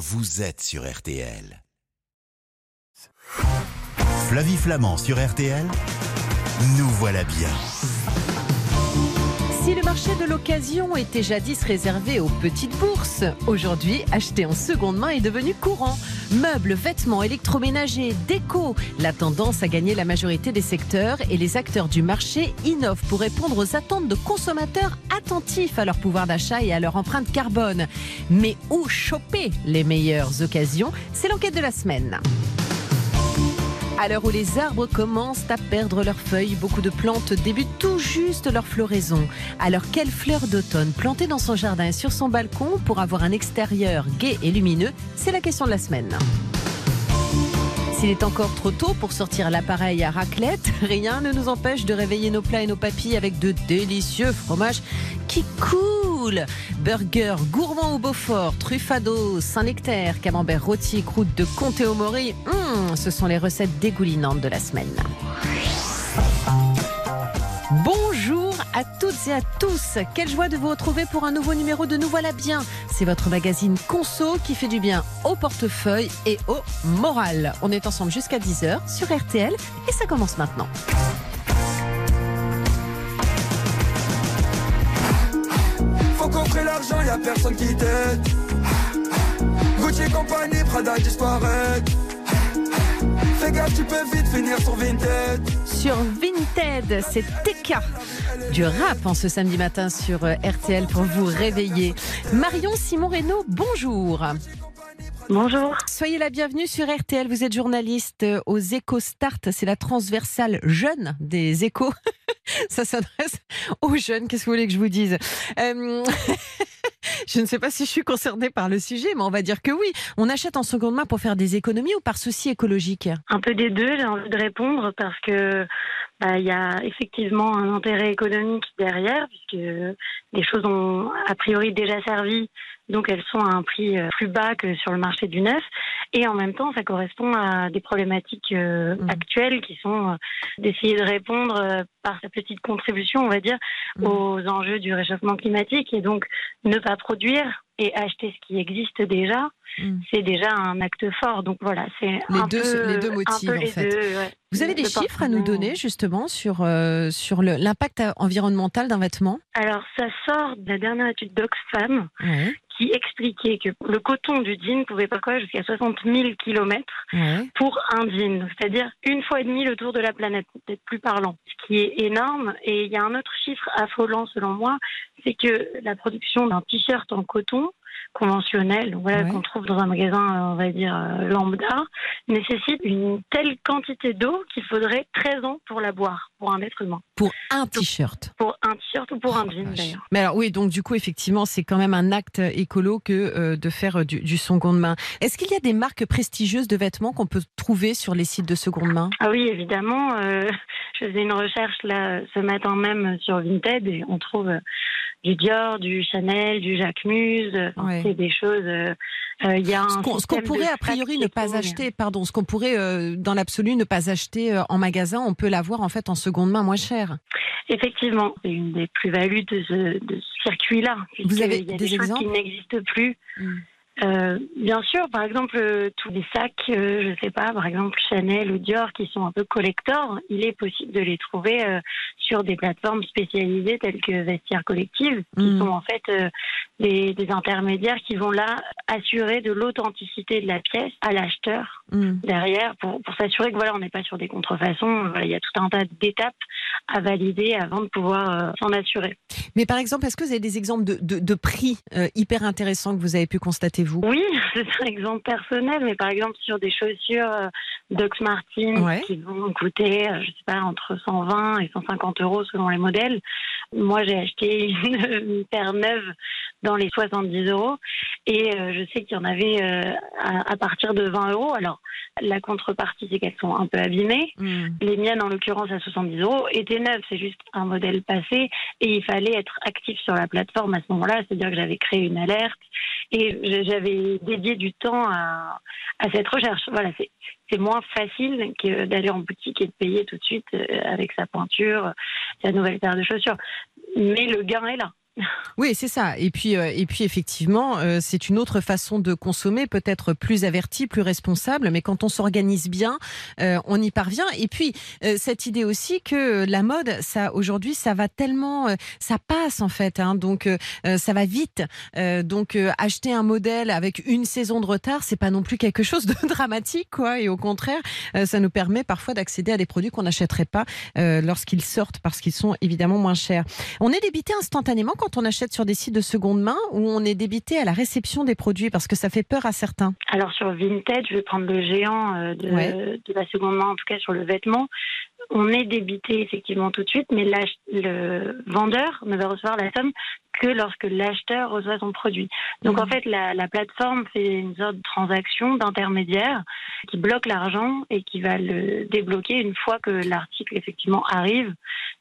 vous êtes sur RTL. Flavie Flamand sur RTL, nous voilà bien. Si le marché de l'occasion était jadis réservé aux petites bourses, aujourd'hui, acheter en seconde main est devenu courant. Meubles, vêtements, électroménagers, déco, la tendance à gagner la majorité des secteurs et les acteurs du marché innovent pour répondre aux attentes de consommateurs attentifs à leur pouvoir d'achat et à leur empreinte carbone. Mais où choper les meilleures occasions? C'est l'enquête de la semaine. À l'heure où les arbres commencent à perdre leurs feuilles, beaucoup de plantes débutent tout juste leur floraison. Alors, quelle fleur d'automne planter dans son jardin et sur son balcon pour avoir un extérieur gai et lumineux? C'est la question de la semaine. S'il est encore trop tôt pour sortir l'appareil à raclette, rien ne nous empêche de réveiller nos plats et nos papilles avec de délicieux fromages qui coulent. Burger gourmand au Beaufort, truffado, Saint-Nectaire, camembert rôti, croûte de comté au mori. Hum, ce sont les recettes dégoulinantes de la semaine. À toutes et à tous. Quelle joie de vous retrouver pour un nouveau numéro de Nous voilà bien. C'est votre magazine Conso qui fait du bien au portefeuille et au moral. On est ensemble jusqu'à 10h sur RTL et ça commence maintenant. Faut coffrer l'argent, y a personne qui t'aide. Gucci compagnie, Prada disparaît. Fais gaffe, tu peux vite finir sur Vinted. Sur Vinted, c'est TK du rap en ce samedi matin sur euh, RTL pour vous réveiller. Marion Simon Reynaud, bonjour. Bonjour. Soyez la bienvenue sur RTL. Vous êtes journaliste aux Échos Start. C'est la transversale jeune des échos. Ça s'adresse aux jeunes. Qu'est-ce que vous voulez que je vous dise? Euh, Je ne sais pas si je suis concernée par le sujet, mais on va dire que oui. On achète en seconde main pour faire des économies ou par souci écologique? Un peu des deux, j'ai envie de répondre parce que bah, il y a effectivement un intérêt économique derrière, puisque les choses ont a priori déjà servi, donc elles sont à un prix euh, plus bas que sur le marché du neuf. Et en même temps, ça correspond à des problématiques euh, Mhm. actuelles qui sont euh, d'essayer de répondre par sa petite contribution, on va dire, Mhm. aux enjeux du réchauffement climatique et donc ne pas produire et acheter ce qui existe déjà, Mhm. c'est déjà un acte fort. Donc voilà, c'est Les un deux- peu, les deux un motifs, peu en les fait. deux, ouais. Vous avez des chiffres à nous donner justement sur, euh, sur l'impact environnemental d'un vêtement? Alors, ça sort de la dernière étude d'Oxfam ouais, qui expliquait que le coton du jean pouvait parcourir jusqu'à 60 000 kilomètres ouais. pour un jean, c'est-à-dire une fois et demie le tour de la planète, peut-être plus parlant, ce qui est énorme. Et il y a un autre chiffre affolant selon moi, c'est que la production d'un t-shirt en coton conventionnel, donc voilà, Ouais. qu'on trouve dans un magasin, euh, on va dire, euh, lambda, nécessite une telle quantité d'eau qu'il faudrait 13 ans pour la boire, pour un être humain. Pour un t-shirt. Pour un t-shirt ou pour un Oh, jean d'ailleurs. Mais alors oui, donc du coup, effectivement, c'est quand même un acte écolo que euh, de faire du, du seconde main. Est-ce qu'il y a des marques prestigieuses de vêtements qu'on peut trouver sur les sites de seconde main? Ah oui, évidemment. euh, je faisais une recherche là ce matin même sur Vinted et on trouve du Dior, du Chanel, du Jacquemus. Ouais. C'est des choses. euh, euh, y a un Ce qu'on pourrait a priori ne pas acheter, pardon, ce qu'on pourrait euh, dans l'absolu ne pas acheter euh, en magasin, on peut l'avoir en fait en seconde main moins cher. Effectivement, c'est une des plus-values de ce, circuit-là. Vous avez il y a des des, choses qui exemples? n'existent plus. Mm. Euh, bien sûr, par exemple, euh, tous les sacs, euh, je sais pas, par exemple Chanel ou Dior, qui sont un peu collector, il est possible de les trouver sur des plateformes spécialisées telles que Vestiaire Collective, qui Mm. sont en fait des, des intermédiaires qui vont là assurer de l'authenticité de la pièce à l'acheteur Hmm. derrière pour, pour s'assurer que voilà, on n'est pas sur des contrefaçons. Voilà, il y a tout un tas d'étapes à valider avant de pouvoir euh, s'en assurer. Mais par exemple, est-ce que vous avez des exemples de, de- de prix euh, hyper intéressants que vous avez pu constater vous? Oui, c'est un exemple personnel, mais par exemple sur des chaussures euh, Docs Martens Ouais. qui vont coûter, euh, je sais pas, entre 120 et 150 euros selon les modèles. Moi, j'ai acheté une, une paire neuve dans les 70 euros et euh, je sais qu'il y en avait euh, à, à partir de 20 euros. Alors, la contrepartie, c'est qu'elles sont un peu abîmées. Hmm. Les miennes, en l'occurrence, à 70 euros, étaient neuves. C'est juste un modèle passé et il fallait être actif sur la plateforme à ce moment-là. C'est-à-dire que j'avais créé une alerte et j'avais dédié du temps à, à cette recherche. Voilà, c'est c'est moins facile que d'aller en boutique et de payer tout de suite euh, avec sa pointure, sa nouvelle paire de chaussures. Mais le gain est là. Oui, c'est ça. Et puis, euh, et puis effectivement, euh, c'est une autre façon de consommer, peut-être plus avertie, plus responsable. Mais quand on s'organise bien, euh, on y parvient. Et puis cette idée aussi que la mode, ça aujourd'hui, ça va tellement, ça passe en fait. Hein, donc ça va vite. donc acheter un modèle avec une saison de retard, c'est pas non plus quelque chose de dramatique, quoi. Et au contraire, ça nous permet parfois d'accéder à des produits qu'on n'achèterait pas lorsqu'ils sortent parce qu'ils sont évidemment moins chers. On est débité instantanément quand on achète sur des sites de seconde main ou on est débité à la réception des produits parce que ça fait peur à certains Alors sur Vinted, je vais prendre le géant euh, de, de la seconde main, en tout cas sur le vêtement on est débité effectivement tout de suite, mais le vendeur ne va recevoir la somme que lorsque l'acheteur reçoit son produit. Donc en mmh. fait, la, plateforme fait une sorte de transaction d'intermédiaire qui bloque l'argent et qui va le débloquer une fois que l'article effectivement arrive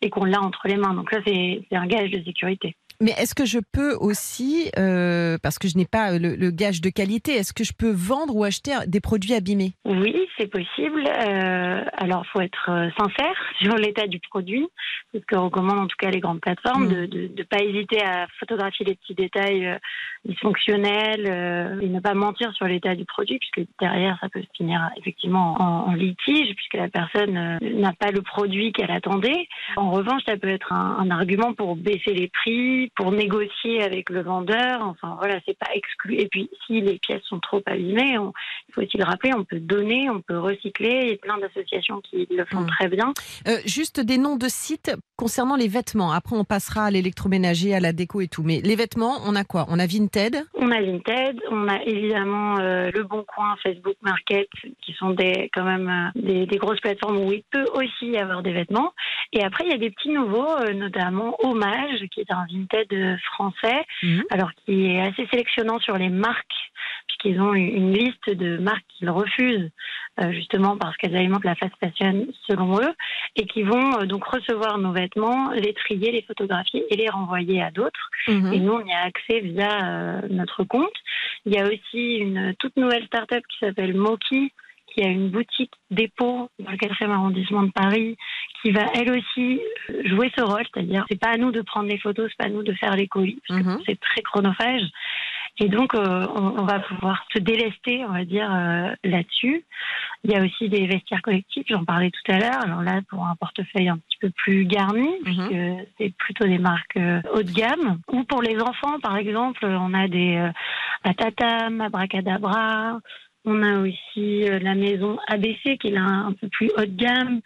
et qu'on l'a entre les mains. Donc ça, c'est un gage de sécurité. Mais est-ce que je peux aussi, euh, parce que je n'ai pas le, gage de qualité, est-ce que je peux vendre ou acheter des produits abîmés? Oui, c'est possible. Euh, alors, il faut être euh, sincère sur l'état du produit. Ce que recommandent en tout cas les grandes plateformes, mm. de ne pas hésiter à photographier les petits détails dysfonctionnels et ne pas mentir sur l'état du produit, puisque derrière, ça peut se finir effectivement en, litige, puisque la personne n'a pas le produit qu'elle attendait. En revanche, ça peut être un, un argument pour baisser les prix, pour négocier avec le vendeur. Enfin voilà, c'est pas exclu. Et puis si les pièces sont trop abîmées, il faut aussi le rappeler, on peut donner, on peut recycler. Il y a plein d'associations qui le font mmh. très bien. Euh, juste des noms de sites concernant les vêtements. Après, on passera à l'électroménager, à la déco et tout. Mais les vêtements, on a quoi? On a Vinted? On a Vinted. On a évidemment euh, Le Bon Coin, Facebook Market, qui sont des quand même euh, des, des, grosses plateformes où il peut aussi y avoir des vêtements. Et après, il y a des petits nouveaux, notamment Hommage, qui est un Vinted de français, mhm. alors qui est assez sélectionnant sur les marques, puisqu'ils ont une liste de marques qu'ils refusent, euh, justement parce qu'elles alimentent la fast fashion selon eux, et qui vont euh, donc recevoir nos vêtements, les trier, les photographier et les renvoyer à d'autres. Mhm. Et nous, on y a accès via euh, notre compte. Il y a aussi une toute nouvelle start-up qui s'appelle Moki, qui a une boutique dépôt dans le 4e arrondissement de Paris, qui va elle aussi jouer ce rôle, c'est-à-dire c'est pas à nous de prendre les photos, c'est pas à nous de faire les colis, parce que mhm. c'est très chronophage. Et donc, euh, on, va pouvoir se délester, on va dire, euh, là-dessus. Il y a aussi des vestiaires collectifs, j'en parlais tout à l'heure. Alors là, pour un portefeuille un petit peu plus garni, mhm. puisque c'est plutôt des marques euh, haut de gamme. Ou pour les enfants, par exemple, on a des Patatam, Abracadabra, on a aussi euh, la maison ABC qui est là un peu plus haut de gamme.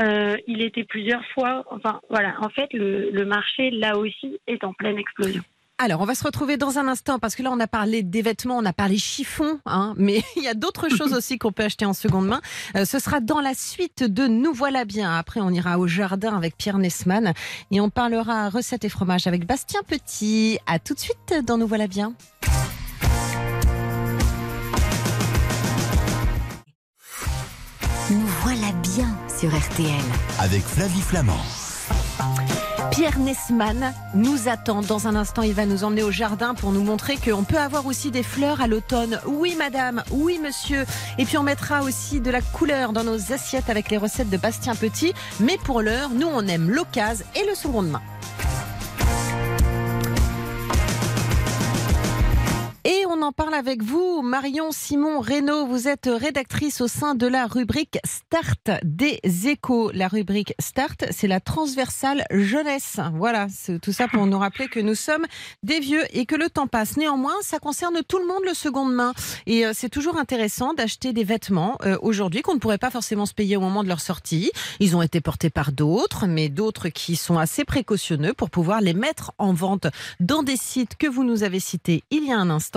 Euh, il était plusieurs fois. Enfin voilà, en fait le, marché là aussi est en pleine explosion. Alors, on va se retrouver dans un instant parce que là, on a parlé des vêtements, on a parlé chiffon, hein, mais il y a d'autres choses aussi qu'on peut acheter en seconde main. Euh, ce sera dans la suite de Nous voilà bien. Après, on ira au jardin avec Pierre Nesman et on parlera recettes et fromage avec Bastien Petit. À tout de suite dans Nous voilà bien. Voilà bien sur RTL. Avec Flavie Flamand. Pierre Nesman nous attend. Dans un instant, il va nous emmener au jardin pour nous montrer qu'on peut avoir aussi des fleurs à l'automne. Oui, madame, oui, monsieur. Et puis, on mettra aussi de la couleur dans nos assiettes avec les recettes de Bastien Petit. Mais pour l'heure, nous, on aime l'occasion et le second main. Et on en parle avec vous, Marion Simon Reynaud. Vous êtes rédactrice au sein de la rubrique Start des échos. La rubrique Start, c'est la transversale jeunesse. Voilà, c'est tout ça pour nous rappeler que nous sommes des vieux et que le temps passe. Néanmoins, ça concerne tout le monde le seconde main. Et euh, c'est toujours intéressant d'acheter des vêtements euh, aujourd'hui qu'on ne pourrait pas forcément se payer au moment de leur sortie. Ils ont été portés par d'autres, mais d'autres qui sont assez précautionneux pour pouvoir les mettre en vente dans des sites que vous nous avez cités il y a un instant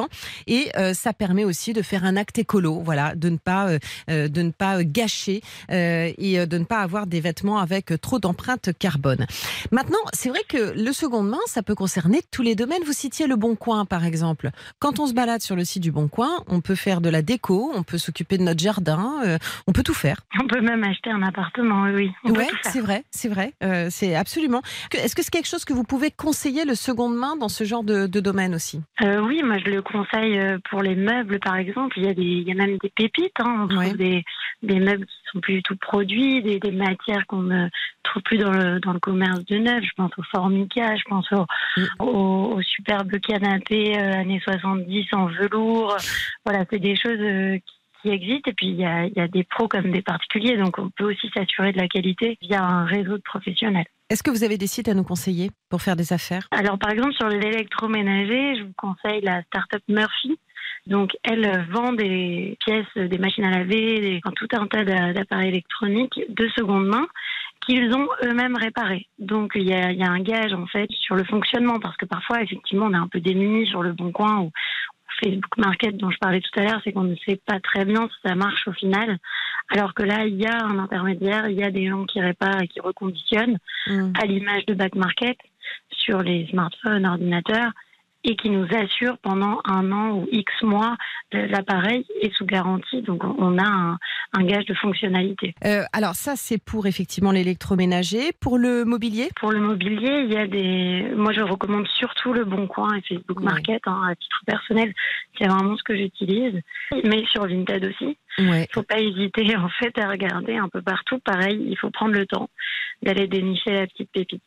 et euh, ça permet aussi de faire un acte écolo, voilà, de ne pas, euh, euh, de ne pas gâcher et de ne pas avoir des vêtements avec trop d'empreintes carbone. Maintenant, c'est vrai que le seconde main, ça peut concerner tous les domaines. Vous citiez le Bon Coin, par exemple. Quand on se balade sur le site du Bon Coin, on peut faire de la déco, on peut s'occuper de notre jardin, on peut tout faire. On peut même acheter un appartement, oui. Oui, c'est vrai, c'est vrai, c'est absolument. Est-ce que c'est quelque chose que vous pouvez conseiller le seconde main dans ce genre de, de domaine aussi? Oui, moi je le conseil euh, pour les meubles, par exemple. Il y a, des, il y a même des pépites. Hein. On trouve des, des meubles qui sont plus du tout produits, des, des matières qu'on ne trouve plus dans le, dans le commerce de neuf. Je pense au formica, je pense au, Mm. au, au superbe canapé euh, années 70 en velours. Voilà, c'est des choses euh, qui qui existent et puis il y a, il y a des pros comme des particuliers donc on peut aussi s'assurer de la qualité via un réseau de professionnels. Est-ce que vous avez des sites à nous conseiller pour faire des affaires? Alors par exemple sur l'électroménager, je vous conseille la start-up Murphy. Donc elle vend des pièces, des machines à laver, des, enfin, tout un tas d'a- d'appareils électroniques de seconde main qu'ils ont eux-mêmes réparés. Donc il y, a, il y a un gage en fait sur le fonctionnement parce que parfois effectivement on est un peu démuni sur le bon coin ou Facebook Market dont je parlais tout à l'heure, c'est qu'on ne sait pas très bien si ça marche au final. Alors que là, il y a un intermédiaire, il y a des gens qui réparent et qui reconditionnent Hmm. à l'image de Back Market sur les smartphones, ordinateurs, et qui nous assure pendant un an ou X mois de l'appareil est sous garantie. Donc on a un, un gage de fonctionnalité. Euh, alors ça, c'est pour effectivement l'électroménager. Pour le mobilier? Pour le mobilier, il y a des. Moi, je recommande surtout le Bon Coin et Facebook Ouais. Market hein, à titre personnel. C'est vraiment ce que j'utilise. Mais sur Vinted aussi. Ouais. Il faut pas hésiter en fait à regarder un peu partout. Pareil, il faut prendre le temps d'aller dénicher la petite pépite.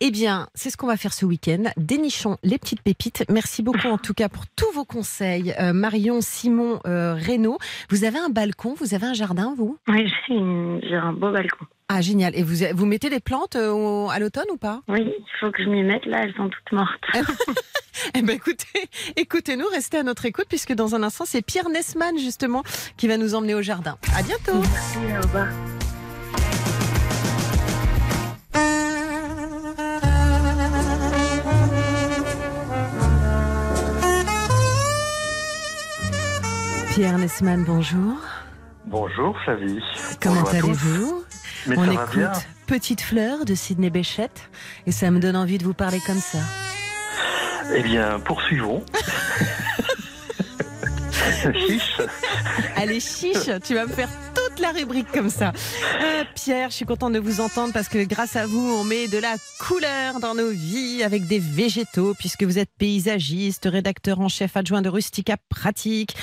Eh bien, c'est ce qu'on va faire ce week-end. Dénichons les petites pépites. Merci beaucoup en tout cas pour tous vos conseils. Euh, Marion, Simon, euh, Reynaud, vous avez un balcon, vous avez un jardin, vous? Oui, j'ai un beau balcon. Ah, génial. Et vous, vous mettez des plantes euh, au- à l'automne ou pas? Oui, il faut que je m'y mette. Là, elles sont toutes mortes. Eh ben écoutez, écoutez-nous, restez à notre écoute puisque dans un instant, c'est Pierre Nesman justement qui va nous emmener au jardin. À bientôt. Merci, au revoir. Pierre Nesman, bonjour. Bonjour Flavie. Comment allez-vous On écoute bien. Petite fleur de Sidney Béchette et ça me donne envie de vous parler comme ça. Eh bien, poursuivons. Chiche. Allez, chiche, tu vas me faire toute la rubrique comme ça. Euh, Pierre, je suis contente de vous entendre parce que grâce à vous, on met de la couleur dans nos vies avec des végétaux, puisque vous êtes paysagiste, rédacteur en chef adjoint de Rustica Pratique.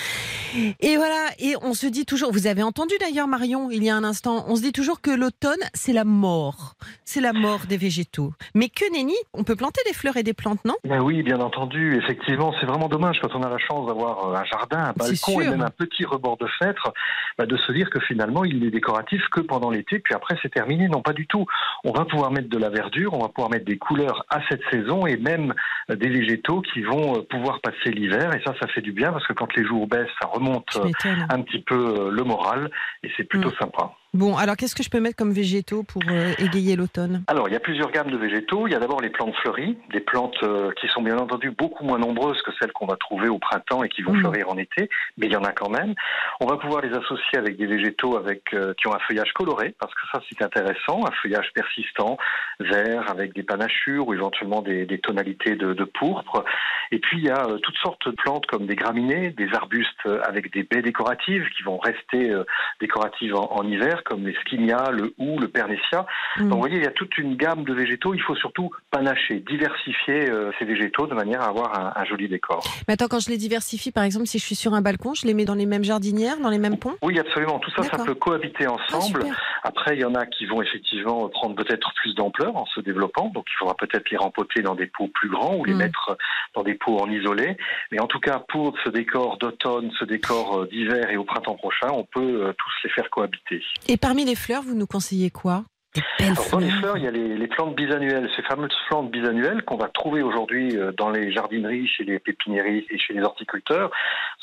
Et voilà, et on se dit toujours, vous avez entendu d'ailleurs Marion il y a un instant, on se dit toujours que l'automne, c'est la mort. C'est la mort des végétaux. Mais que nenni, on peut planter des fleurs et des plantes, non? Ben oui, bien entendu. Effectivement, c'est vraiment dommage quand on a la chance d'avoir euh, un jardin, un balcon et même un petit rebord de fenêtre, bah, de se dire que finalement, il n'est décoratif que pendant l'été, puis après, c'est terminé. Non, pas du tout. On va pouvoir mettre de la verdure, on va pouvoir mettre des couleurs à cette saison et même euh, des végétaux qui vont euh, pouvoir passer l'hiver. Et ça, ça fait du bien parce que quand les jours baissent, ça remonte euh, un petit peu le moral et c'est plutôt Mm. sympa. Bon, alors qu'est-ce que je peux mettre comme végétaux pour euh, égayer l'automne? Alors, il y a plusieurs gammes de végétaux. Il y a d'abord les plantes fleuries, des plantes euh, qui sont bien entendu beaucoup moins nombreuses que celles qu'on va trouver au printemps et qui vont Mhm. fleurir en été, mais il y en a quand même. On va pouvoir les associer avec des végétaux avec, euh, qui ont un feuillage coloré, parce que ça c'est intéressant, un feuillage persistant, vert, avec des panachures ou éventuellement des, des tonalités de, de pourpre. Et puis il y a toutes sortes de plantes comme des graminées, des arbustes avec des baies décoratives qui vont rester décoratives en, en hiver, comme les skinia, le hou, le pernétia. Mm. Donc, vous voyez, il y a toute une gamme de végétaux. Il faut surtout panacher, diversifier euh, ces végétaux de manière à avoir un, un joli décor. Mais attends, quand je les diversifie, par exemple, si je suis sur un balcon, je les mets dans les mêmes jardinières, dans les mêmes ponts? Oui, absolument. Tout ça, ça peut cohabiter Ah, ensemble. Après, il y en a qui vont effectivement prendre peut-être plus d'ampleur en se développant. Donc, il faudra peut-être les rempoter dans des pots plus grands ou les Mm. mettre dans des pots en isolé. Mais en tout cas, pour ce décor d'automne, ce décor euh, d'hiver et au printemps prochain, on peut euh, tous les faire cohabiter. Et parmi les fleurs, vous nous conseillez quoi? Alors, dans les fleurs. il y a les, les plantes bisannuelles, ces fameuses plantes bisannuelles qu'on va trouver aujourd'hui euh, dans les jardineries, chez les pépiniéries et chez les horticulteurs.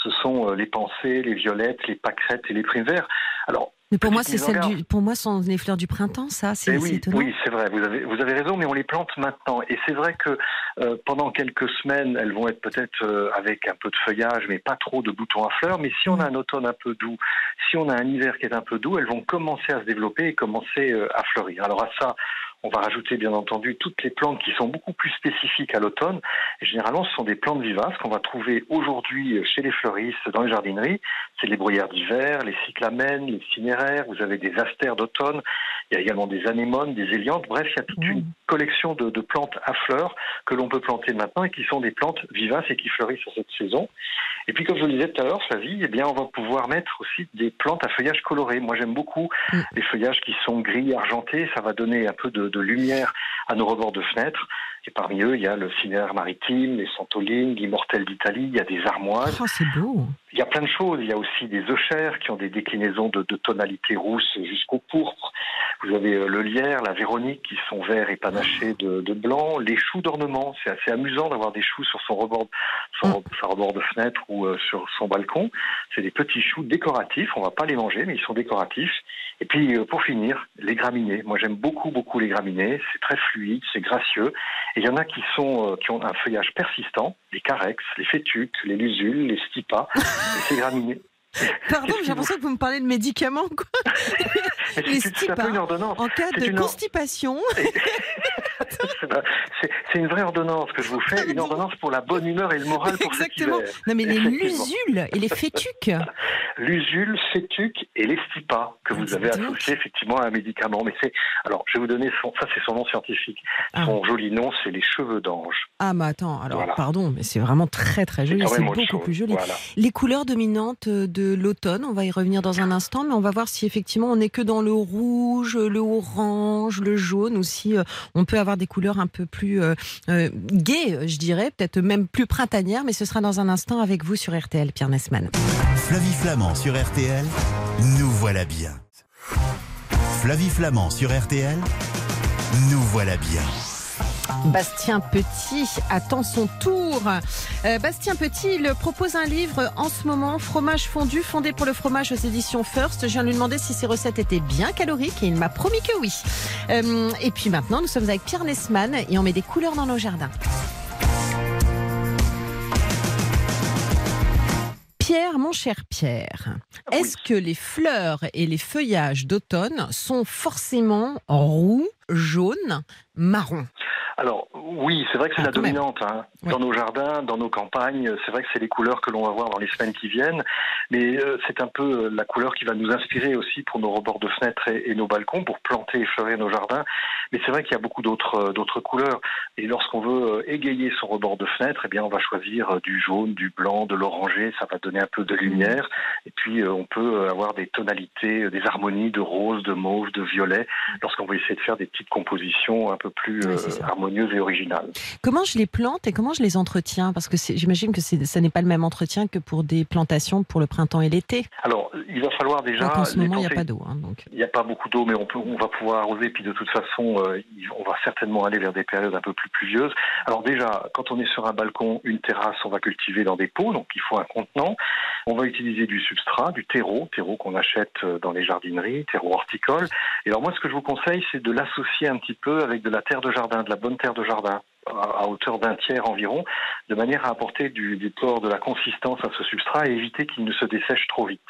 Ce sont euh, les pensées, les violettes, les pâquerettes et les primes verts. Alors, Mais pour moi, c'est celle du. Pour moi, ce sont les fleurs du printemps, ça. C'est eh oui, étonnant. oui, c'est vrai, vous avez, vous avez raison, mais on les plante maintenant. Et c'est vrai que euh, pendant quelques semaines, elles vont être peut-être euh, avec un peu de feuillage, mais pas trop de boutons à fleurs. Mais si on a un automne un peu doux, si on a un hiver qui est un peu doux, elles vont commencer à se développer et commencer euh, à fleurir. Alors à ça, on va rajouter bien entendu toutes les plantes qui sont beaucoup plus spécifiques à l'automne. Et généralement, ce sont des plantes vivaces qu'on va trouver aujourd'hui chez les fleuristes, dans les jardineries. C'est les bruyères d'hiver, les cyclamènes, les cinéraires. Vous avez des astères d'automne. Il y a également des anémones, des éliantes. Bref, il y a toute Mmh. une collection de, de plantes à fleurs que l'on peut planter maintenant et qui sont des plantes vivaces et qui fleurissent sur cette saison. Et puis, comme je vous le disais tout à l'heure, Flavie, eh bien, on va pouvoir mettre aussi des plantes à feuillage coloré. Moi, j'aime beaucoup Mm. les feuillages qui sont gris argentés. Ça va donner un peu de, de lumière à nos rebords de fenêtres. Et parmi eux, il y a le cinéaire maritime, les santolines, l'immortel d'Italie, il y a des armoises. Oh, c'est beau. Il y a plein de choses. Il y a aussi des euchères qui ont des déclinaisons de, de tonalité rousse jusqu'au pourpre. Vous avez euh, le lierre, la véronique qui sont verts et panachés de, de blanc. Les choux d'ornement. C'est assez amusant d'avoir des choux sur son rebord, son, sa rebord de fenêtre ou euh, sur son balcon. C'est des petits choux décoratifs. On va pas les manger, mais ils sont décoratifs. Et puis, euh, pour finir, les graminées. Moi, j'aime beaucoup, beaucoup les graminées. C'est très fluide, c'est gracieux. Et il y en a qui sont, euh, qui ont un feuillage persistant. Les carex, les fétuques, les lusules, les stipas. ces graminées. Pardon, j'ai l'impression que vous me parlez de médicaments. Quoi. Les stipas, une ordonnance. En cas de une constipation. C'est c'est une vraie ordonnance que je vous fais, une ordonnance pour la bonne humeur et le moral pour cet Exactement. hiver. Non, mais lusules et les fétuques. L'usule, fétuque et les stipas que vous Ah, avez associés effectivement à un médicament. Mais c'est, alors, je vais vous donner son, ça c'est son nom scientifique. Ah. Son joli nom, c'est les cheveux d'ange. Ah, mais attends, alors, Voilà. pardon, mais c'est vraiment très très joli. quand C'est beaucoup chose. plus joli. Voilà. Les couleurs dominantes de l'automne, on va y revenir dans un instant, mais on va voir si effectivement on n'est que dans le rouge, le orange, le jaune, ou si euh, on peut avoir des couleurs un peu plus euh, euh, gaies, je dirais, peut-être même plus printanières, mais ce sera dans un instant avec vous sur RTL, Pierre Nesman. Flavie Flamand sur RTL, nous voilà bien. Flavie Flamand sur RTL, nous voilà bien. Bastien Petit attend son tour. Euh, Bastien Petit, il propose un livre en ce moment, Fromage fondu, fondé pour le fromage aux éditions First. Je viens de lui demander si ses recettes étaient bien caloriques et il m'a promis que oui. Euh, et puis maintenant, nous sommes avec Pierre Nesman et on met des couleurs dans nos jardins. Pierre, mon cher Pierre, est-ce que les fleurs et les feuillages d'automne sont forcément roux, jaunes, marrons Alors oui, c'est vrai que c'est Ah, la dominante hein. Oui. dans nos jardins, dans nos campagnes. C'est vrai que c'est les couleurs que l'on va voir dans les semaines qui viennent, mais euh, c'est un peu euh, la couleur qui va nous inspirer aussi pour nos rebords de fenêtres et, et nos balcons pour planter et fleurir nos jardins. Mais c'est vrai qu'il y a beaucoup d'autres euh, d'autres couleurs. Et lorsqu'on veut égayer son rebord de fenêtre, eh bien on va choisir du jaune, du blanc, de l'orangé. Ça va donner un peu de lumière. Et puis euh, on peut avoir des tonalités, des harmonies de rose, de mauve, de violet lorsqu'on veut essayer de faire des petites compositions un peu plus Oui, euh, harmonieuses et originales. Comment je les plante et comment je les entretiens? Parce que j'imagine que ça n'est pas le même entretien que pour des plantations pour le printemps et l'été. Alors, il va falloir déjà. Donc en ce moment, il n'y a pas d'eau. hein, donc. Il n'y a pas beaucoup d'eau, mais on, peut, on va pouvoir arroser. Puis de toute façon, euh, on va certainement aller vers des périodes un peu plus pluvieuses. Alors déjà, quand on est sur un balcon, une terrasse, on va cultiver dans des pots, donc il faut un contenant. On va utiliser du substrat, du terreau, terreau qu'on achète euh, dans les jardineries, terreau horticole. Et alors moi, ce que je vous conseille, c'est de l'associer un petit peu avec de la terre de jardin, de la bonne terre de jardin à hauteur d'un tiers environ, de manière à apporter du, du corps de la consistance à ce substrat et éviter qu'il ne se dessèche trop vite.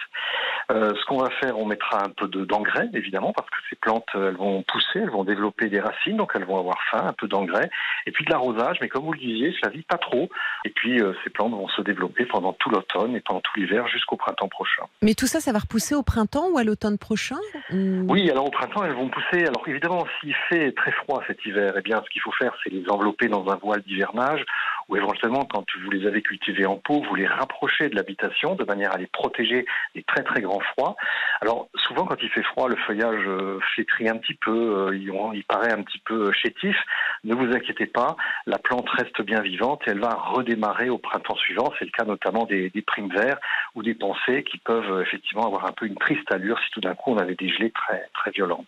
Euh, ce qu'on va faire, on mettra un peu de- d'engrais, évidemment, parce que ces plantes, elles vont pousser, elles vont développer des racines, donc elles vont avoir faim, un peu d'engrais, et puis de l'arrosage, mais comme vous le disiez, je la vis pas trop. Et puis euh, ces plantes vont se développer pendant tout l'automne et pendant tout l'hiver jusqu'au printemps prochain. Mais tout ça, ça va repousser au printemps ou à l'automne prochain ou- Oui, alors au printemps, elles vont pousser. Alors évidemment, s'il fait très froid cet hiver, eh bien, ce qu'il faut faire, c'est les envelopper dans un voile d'hivernage, ou éventuellement, quand vous les avez cultivées en pot, vous les rapprochez de l'habitation de manière à les protéger des très très grands froids. Alors souvent, quand il fait froid, le feuillage euh, flétrit un petit peu, euh, il, paraît un petit peu chétif. Ne vous inquiétez pas, la plante reste bien vivante et elle va redémarrer au printemps suivant. C'est le cas notamment des, des primes verts ou des pensées qui peuvent euh, effectivement avoir un peu une triste allure si tout d'un coup on avait des gelées très très violentes.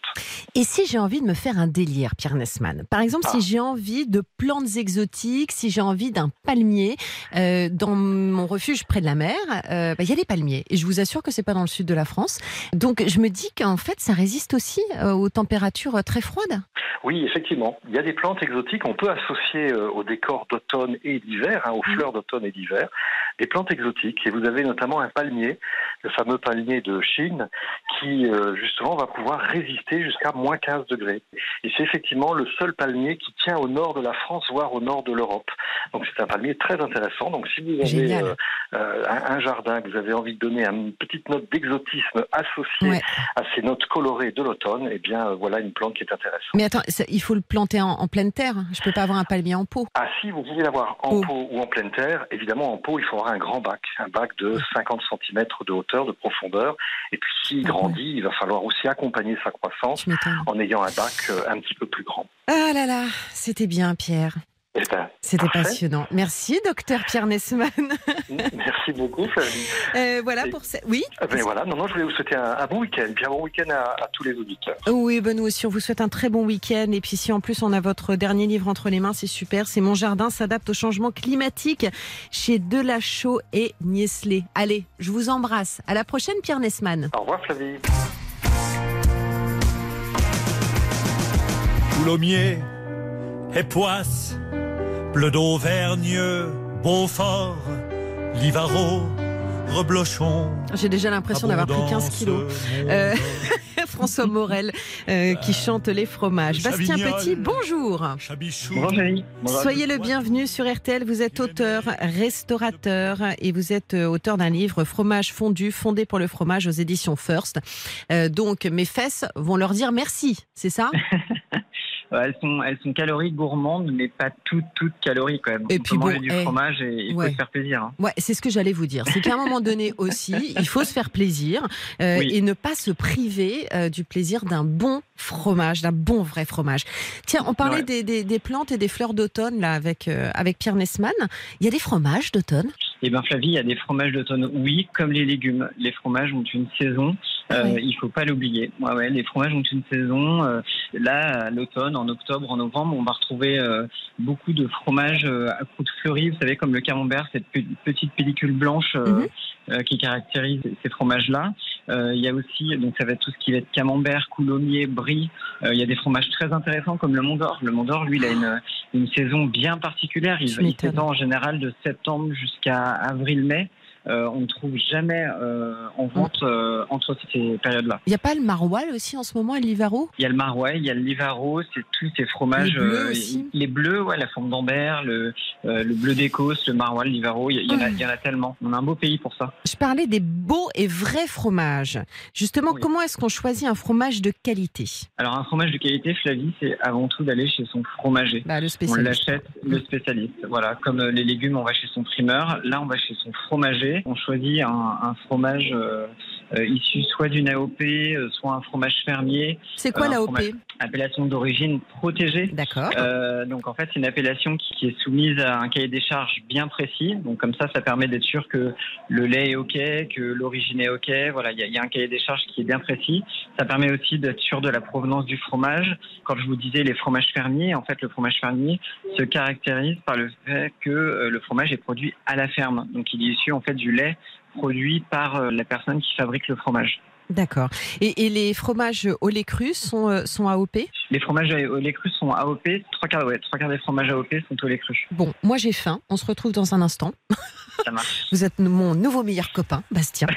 Et si j'ai envie de me faire un délire, Pierre Nesman Par exemple, si Ah. j'ai envie de plantes exotiques, si j'ai envie d'un palmier euh, dans mon refuge près de la mer, euh, bah, il y a des palmiers. Et je vous assure que c'est pas dans le sud de la France. Donc je me dis qu'en fait, ça résiste aussi euh, aux températures très froides. Oui, effectivement. Il y a des plantes exotiques, on peut associer au décor d'automne et d'hiver, hein, aux fleurs d'automne et d'hiver, des plantes exotiques. Et vous avez notamment un palmier le fameux palmier de Chine, qui euh, justement va pouvoir résister jusqu'à moins 15 degrés. Et c'est effectivement le seul palmier qui tient au nord de la France, voire au nord de l'Europe. Donc c'est un palmier très intéressant. Donc si vous avez euh, euh, un, jardin, que vous avez envie de donner une petite note d'exotisme associée à ces notes colorées de l'automne, eh bien voilà une plante qui est intéressante. Mais attends, il faut le planter en, pleine terre. Je ne peux pas avoir un palmier en pot. Ah si, vous pouvez l'avoir en pot ou en pleine terre. Évidemment, en pot, il faut avoir un grand bac, un bac de 50 cm de hauteur, de profondeur. Et puis s'il ah grandit, il va falloir aussi accompagner sa croissance en ayant un bac euh, un petit peu plus grand. Ah là là, c'était bien Pierre. Eh ben, C'était passionnant. Merci, docteur Pierre Nesman. Merci beaucoup, Flavie. Euh, voilà pour ça. Oui. Ah ben voilà. Non, non, je voulais vous souhaiter un, bon week-end. Bien bon week-end à, tous les auditeurs. Oui, ben nous aussi, on vous souhaite un très bon week-end. Et puis, si en plus on a votre dernier livre entre les mains, c'est super. C'est Mon jardin s'adapte au changement climatique chez Delachaux et Niesley. Allez, je vous embrasse. À la prochaine, Pierre Nesman. Au revoir, Flavie. Coulommiers et Poisse Bleu d'Auvergne, Beaufort, Livaro, Reblochon. J'ai déjà l'impression d'avoir pris 15 kilos. Euh, François Morel euh, qui chante les fromages. Bastien Petit, bonjour. Bonjour. Soyez le bienvenu sur RTL. Vous êtes auteur, restaurateur et vous êtes euh, auteur d'un livre Fromage fondu, fondé pour le fromage aux éditions First. donc mes fesses vont leur dire merci, c'est ça? elles sont, elles sont caloriques gourmandes, mais pas toutes, toutes calories quand même. Et puis bon, du eh, fromage et il faut se faire plaisir. Hein. Ouais, c'est ce que j'allais vous dire. C'est qu'à un moment donné aussi, il faut se faire plaisir euh, et ne pas se priver euh, du plaisir d'un bon fromage, d'un bon vrai fromage. Tiens, on parlait des, des, plantes et des fleurs d'automne là avec euh, avec Pierre Nesman. Il y a des fromages d'automne? Eh bien, Flavie, il y a des fromages d'automne. Oui, comme les légumes. Les fromages ont une saison. Euh, Il faut pas l'oublier. Ouais, ouais, les fromages ont une saison. Euh, là, l'automne, en octobre, en novembre, on va retrouver euh, beaucoup de fromages euh, à croûte fleurie. Vous savez, comme le camembert, cette petite pellicule blanche mhm. qui caractérise ces fromages-là. il y a aussi, donc ça va être tout ce qui va être camembert, coulommiers, brie. il y a des fromages très intéressants comme le Mont d'Or. Le Mont d'Or, lui, il a une, une saison bien particulière. Il, il s'étend en général de septembre jusqu'à avril-mai. Euh, on ne trouve jamais euh, en vente euh, entre ces périodes-là. Il n'y a pas le maroilles aussi en ce moment et le livaro? Il y a le maroilles, il y a le livaro, c'est tous ces fromages. Les bleus aussi Les bleus, ouais, la forme d'Ambert, le, le bleu d'Écosse, le maroilles, le livaro, il y, en a, il y, en a tellement. On a un beau pays pour ça. Je parlais des beaux et vrais fromages. Justement, comment est-ce qu'on choisit un fromage de qualité? Alors un fromage de qualité, Flavie, c'est avant tout d'aller chez son fromager. Bah, le spécialiste. On l'achète, le spécialiste. Voilà, comme les légumes, on va chez son primeur. Là, on va chez son fromager on choisit un, fromage euh, euh, issu soit d'une AOP, euh, soit un fromage fermier. C'est quoi l'AOP Appellation d'origine protégée. D'accord. donc en fait, c'est une appellation qui, est soumise à un cahier des charges bien précis. Donc comme ça, ça permet d'être sûr que le lait est OK, que l'origine est OK. Voilà, il y, a un cahier des charges qui est bien précis. Ça permet aussi d'être sûr de la provenance du fromage. Quand je vous disais les fromages fermiers, en fait, le fromage fermier se caractérise par le fait que le fromage est produit à la ferme. Donc il est issu en fait du lait produit par euh, la personne qui fabrique le fromage. D'accord. Et, les fromages au lait cru sont, euh, sont AOP Les fromages au lait cru sont AOP. Trois quarts, ouais, trois quarts des fromages AOP sont au lait cru. Bon, moi j'ai faim. On se retrouve dans un instant. Ça marche. Vous êtes mon nouveau meilleur copain, Bastien.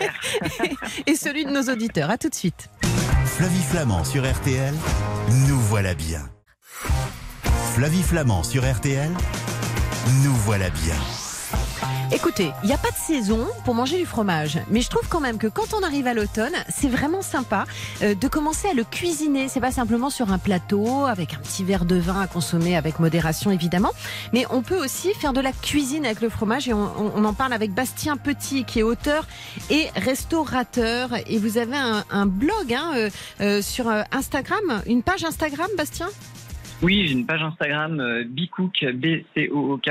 et celui de nos auditeurs. À tout de suite. Flavie Flamand sur RTL, nous voilà bien. Flavie Flamand sur RTL, nous voilà bien. Écoutez, il n'y a pas de saison pour manger du fromage, mais je trouve quand même que quand on arrive à l'automne, c'est vraiment sympa euh, de commencer à le cuisiner. C'est pas simplement sur un plateau avec un petit verre de vin à consommer avec modération évidemment, mais on peut aussi faire de la cuisine avec le fromage et on, en parle avec Bastien Petit qui est auteur et restaurateur. Et vous avez un, blog hein, euh, euh, sur Instagram, une page Instagram, Bastien? Oui, j'ai une page Instagram euh, Bicook B C O O K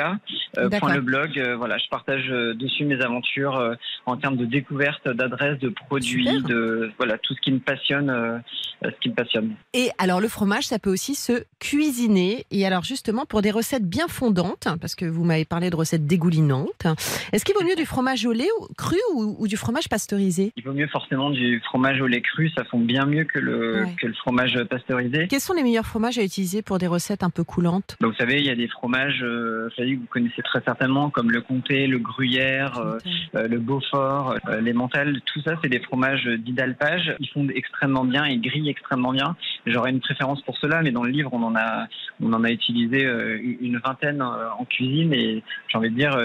euh, point le blog. Euh, voilà, je partage dessus mes aventures en termes de découverte, d'adresses, de produits, de voilà tout ce qui me passionne, ce qui me passionne. Et alors le fromage, ça peut aussi se cuisiner. Et alors justement pour des recettes bien fondantes, parce que vous m'avez parlé de recettes dégoulinantes, est-ce qu'il vaut mieux du fromage au lait cru ou, du fromage pasteurisé? Il vaut mieux forcément du fromage au lait cru. Ça fond bien mieux que le que le fromage pasteurisé. Quels sont les meilleurs fromages à utiliser pour des recettes un peu coulantes Vous savez, il y a des fromages, euh, que vous connaissez très certainement, comme le comté, le gruyère, euh, euh, le beaufort, les mentales. Tout ça, c'est des fromages dits d'alpage. Ils fondent extrêmement bien, ils grillent extrêmement bien. J'aurais une préférence pour cela, mais dans le livre, on en a, on en a utilisé une vingtaine en cuisine et j'ai envie de dire,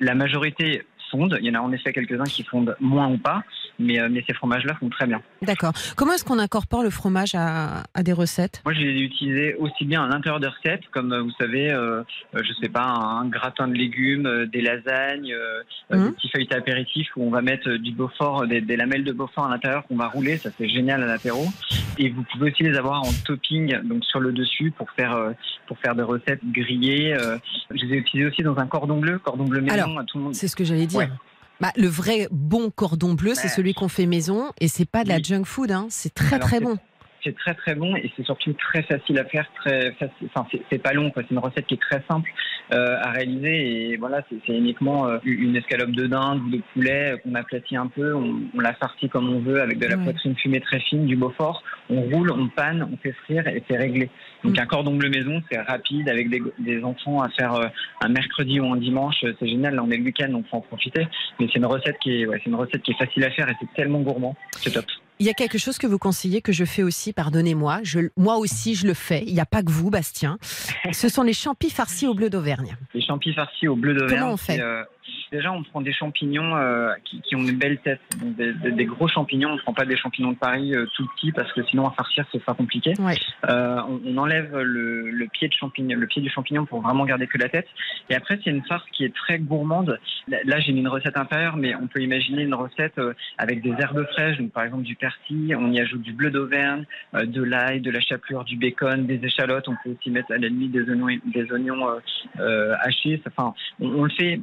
la majorité fondent. Il y en a en effet quelques-uns qui fondent moins ou pas, mais, euh, mais ces fromages-là font très bien. D'accord. Comment est-ce qu'on incorpore le fromage à, des recettes? Moi, je l'ai utilisé aussi bien à l'intérieur de recettes, comme euh, vous savez, euh, je sais pas, un gratin de légumes, des lasagnes, des mmh. petits feuilletés apéritifs où on va mettre du Beaufort, des, lamelles de Beaufort à l'intérieur qu'on va rouler. Ça, c'est génial à l'apéro. Et vous pouvez aussi les avoir en topping, donc sur le dessus, pour faire, pour faire des recettes grillées. je les ai utilisés aussi dans un cordon bleu, cordon bleu maison. tout le monde. C'est ce que j'allais dire. Bah, le vrai bon cordon bleu, c'est celui qu'on fait maison et c'est pas de la junk food. Hein. C'est très très bon c'est très très bon et c'est surtout très facile à faire, très facile, enfin c'est pas long quoi, c'est une recette qui est très simple euh, à réaliser et voilà c'est uniquement euh, une escalope de dinde ou de poulet qu'on aplatit un peu, on, on la farcit comme on veut avec de la poitrine fumée très fine, du Beaufort, on roule, on panne, on fait frire et c'est réglé. Donc mm. un cordon bleu maison c'est rapide avec des, des, enfants à faire euh, un mercredi ou un dimanche, c'est génial, là on est le week-end donc faut en profiter, mais c'est une recette qui est ouais, c'est une recette qui est facile à faire et c'est tellement gourmand, c'est top. Il y a quelque chose que vous conseillez que je fais aussi, pardonnez-moi. moi aussi, je le fais. Il n'y a pas que vous, Bastien. Ce sont les champis farcis au bleu d'Auvergne. Les champis farcis au bleu d'Auvergne. Comment on fait euh, Déjà, on prend des champignons euh, qui, ont une belle tête, des, gros champignons. On ne prend pas des champignons de Paris euh, tout petits parce que sinon à farcir ce sera compliqué. Euh, on, enlève le, pied de champignon, le pied du champignon pour vraiment garder que la tête. Et après, c'est une farce qui est très gourmande. Là, j'ai mis une recette intérieure, mais on peut imaginer une recette avec des herbes fraîches, donc par exemple du persil. On y ajoute du bleu d'Auvergne, de l'ail, de la chapelure, du bacon, des échalotes. On peut aussi mettre à la limite des oignons, des oignons hachés. Enfin, on le fait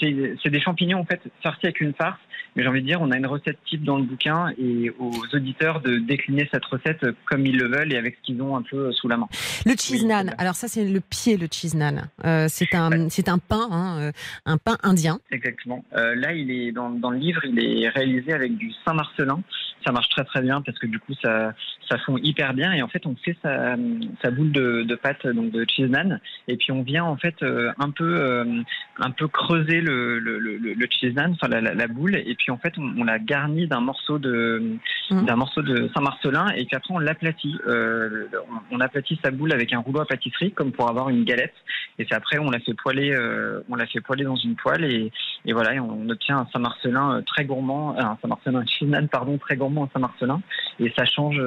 Mhm. C'est des champignons en fait farcis avec une farce. Mais j'ai envie de dire, on a une recette type dans le bouquin et aux auditeurs de décliner cette recette comme ils le veulent et avec ce qu'ils ont un peu sous la main. Le cheese nan. Alors ça, c'est le pied, le cheese nan. Euh, c'est un, c'est un pain, hein, euh, un pain indien. Exactement. Euh, là, il est dans, dans, le livre, il est réalisé avec du Saint-Marcelin. Ça marche très très bien parce que du coup, ça, ça fond hyper bien et en fait, on fait sa, sa boule de, de pâte donc de cheese nan et puis on vient en fait un peu, un peu creuser le, le, le, cheese enfin la, la, boule et puis en fait on, l'a garni d'un morceau de mmh. d'un morceau de Saint-Marcelin et puis après on l'aplatit. Euh, on, aplatit sa boule avec un rouleau à pâtisserie comme pour avoir une galette. Et c'est après on l'a fait poêler, euh, on l'a fait poêler dans une poêle et, et voilà on obtient un Saint-Marcelin euh, très gourmand, un Saint-Marcelin chinane pardon très gourmand en Saint-Marcelin et ça change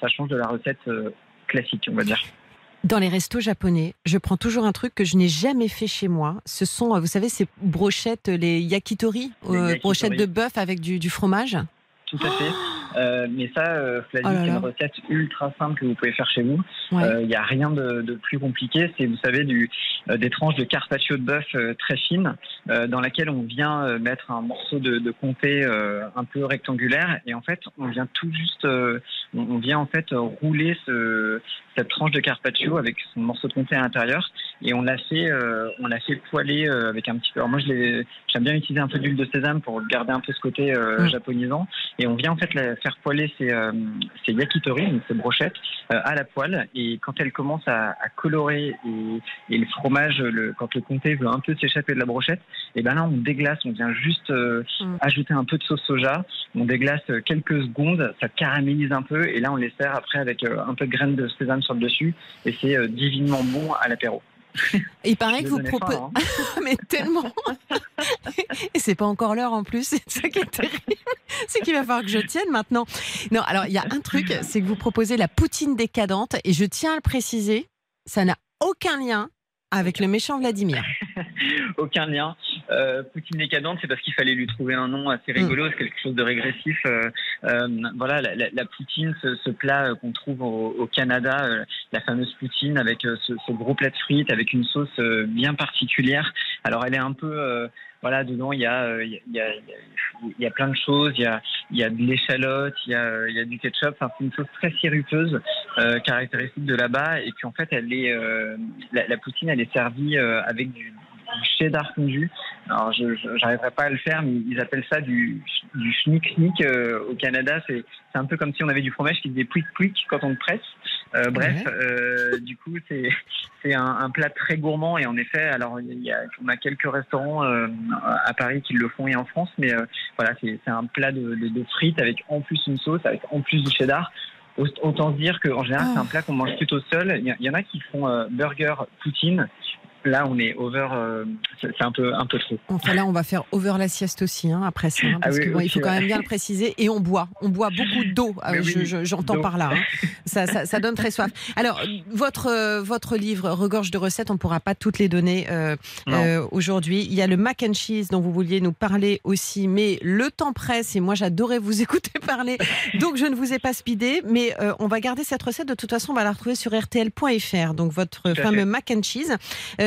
ça change de la recette classique on va dire. Dans les restos japonais, je prends toujours un truc que je n'ai jamais fait chez moi. Ce sont, vous savez, ces brochettes, les yakitori, euh, brochettes de bœuf avec du, du fromage. Tout à fait. Euh, mais ça, euh, Flavie, oh c'est une recette ultra simple que vous pouvez faire chez vous. Il n'y euh, a rien de, de plus compliqué. C'est, vous savez, du, euh, des tranches de carpaccio de bœuf très fines, dans laquelle on vient mettre un morceau de, de comté un peu rectangulaire, et en fait, on vient tout juste, on vient en fait rouler ce, cette tranche de carpaccio avec son morceau de comté à l'intérieur, et on l'a fait, on l'a fait poêler avec un petit peu. Alors moi, j'aime bien utiliser un peu d'huile de sésame pour garder un peu ce côté mm. japonisant, et on vient en fait la, faire poêler ces, euh, ces yakitori, ces brochettes, euh, à la poêle. Et quand elle commence à, colorer et, le fromage, le, quand le comté veut un peu s'échapper de la brochette, et eh ben là on déglace, on vient juste euh, mm. ajouter un peu de sauce soja, on déglace quelques secondes, ça caramélise un peu, et là on les sert après avec un peu de graines de sésame sur le dessus, et c'est divinement bon à l'apéro. Il paraît que vous proposez. Hein. Mais tellement Et c'est pas encore l'heure en plus, c'est ça qui est terrible. C'est qu'il va falloir que je tienne maintenant. Non, alors il y a un truc, c'est que vous proposez la poutine décadente, et je tiens à le préciser, ça n'a aucun lien avec le méchant Vladimir. Aucun lien. Euh, Poutine décadente, c'est parce qu'il fallait lui trouver un nom assez rigolo, c'est quelque chose de régressif. Euh, euh, voilà, la, poutine, ce, plat qu'on trouve au, Canada, la fameuse poutine avec ce, gros plat de frites, avec une sauce bien particulière. Alors elle est un peu voilà, dedans, il y a, il y a, il y a plein de choses. Il y a, il y a de l'échalote, il y a, il y a du ketchup. Enfin, c'est une sauce très sirupeuse, euh, caractéristique de là-bas. Et puis, en fait, elle est, euh, la, la, poutine, elle est servie euh, avec du cheddar fondu. Alors, je n'arriverai pas à le faire, mais ils appellent ça du, du schnick schnick euh, au Canada. C'est un peu comme si on avait du fromage qui faisait quick quick quand on le presse. Euh, bref, euh, du coup, c'est un, un, plat très gourmand et en effet, alors il y a, on a quelques restaurants euh, à Paris qui le font et en France, mais euh, voilà, c'est un plat de, de, de, frites avec en plus une sauce, avec en plus du cheddar. Autant dire qu'en général, oh. c'est un plat qu'on mange plutôt seul. Il y, y, en a qui font euh, burger poutine là, on est over. Euh, c'est un peu, un peu trop. Enfin, là, on va faire over la sieste aussi, hein, après ça. Hein, parce ah oui, que, bon, il faut quand même bien le préciser. Et on boit. On boit beaucoup d'eau. Euh, j'entends par là. Hein. Ça, ça, ça, donne très soif. Alors, votre, euh, votre livre, Regorge de recettes, on ne pourra pas toutes les donner euh, euh, aujourd'hui. Il y a le mac and cheese dont vous vouliez nous parler aussi. Mais le temps presse et moi, j'adorais vous écouter parler. Donc, je ne vous ai pas speedé. Mais euh, on va garder cette recette. De toute façon, on va la retrouver sur rtl.fr. Donc, votre fameux mac and cheese.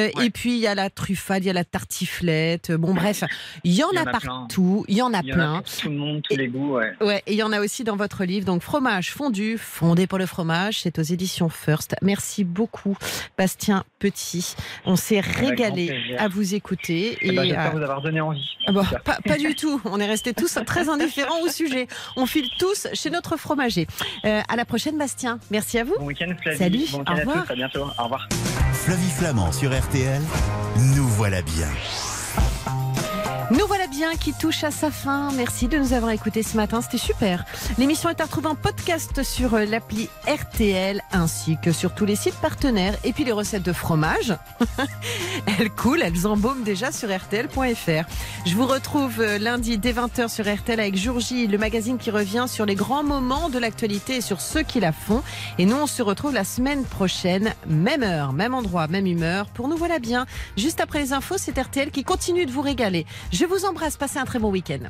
Euh, ouais. Et puis il y a la truffade, il y a la tartiflette. Bon bref, il y en, y a, partout, il y en a y plein. En a tout le monde, tous et, les goûts. Ouais. ouais. Et il y en a aussi dans votre livre. Donc fromage fondu, fondé pour le fromage, c'est aux éditions First. Merci beaucoup, Bastien Petit. On s'est régalé à vous écouter. Et, et ben, j'espère euh... vous avoir donné envie. Bon, pas, pas, du tout. On est restés tous très indifférents au sujet. On file tous chez notre fromager. Euh, à la prochaine, Bastien. Merci à vous. Bon week-end. Salut. Bon week-end au revoir. à tous. À bientôt. Au revoir. Flavie Flamand sur RTL, nous voilà bien. Nous voilà bien qui touche à sa fin. Merci de nous avoir écoutés ce matin, c'était super. L'émission est à retrouver en podcast sur euh, l'appli RTL ainsi que sur tous les sites partenaires. Et puis les recettes de fromage, elles coulent, elles embaument déjà sur RTL.fr. Je vous retrouve euh, lundi dès 20h sur RTL avec Jour le magazine qui revient sur les grands moments de l'actualité et sur ceux qui la font. Et nous, on se retrouve la semaine prochaine, même heure, même endroit, même humeur. Pour nous voilà bien. Juste après les infos, c'est RTL qui continue de vous régaler. Je vous embrasse, passez un très bon week-end.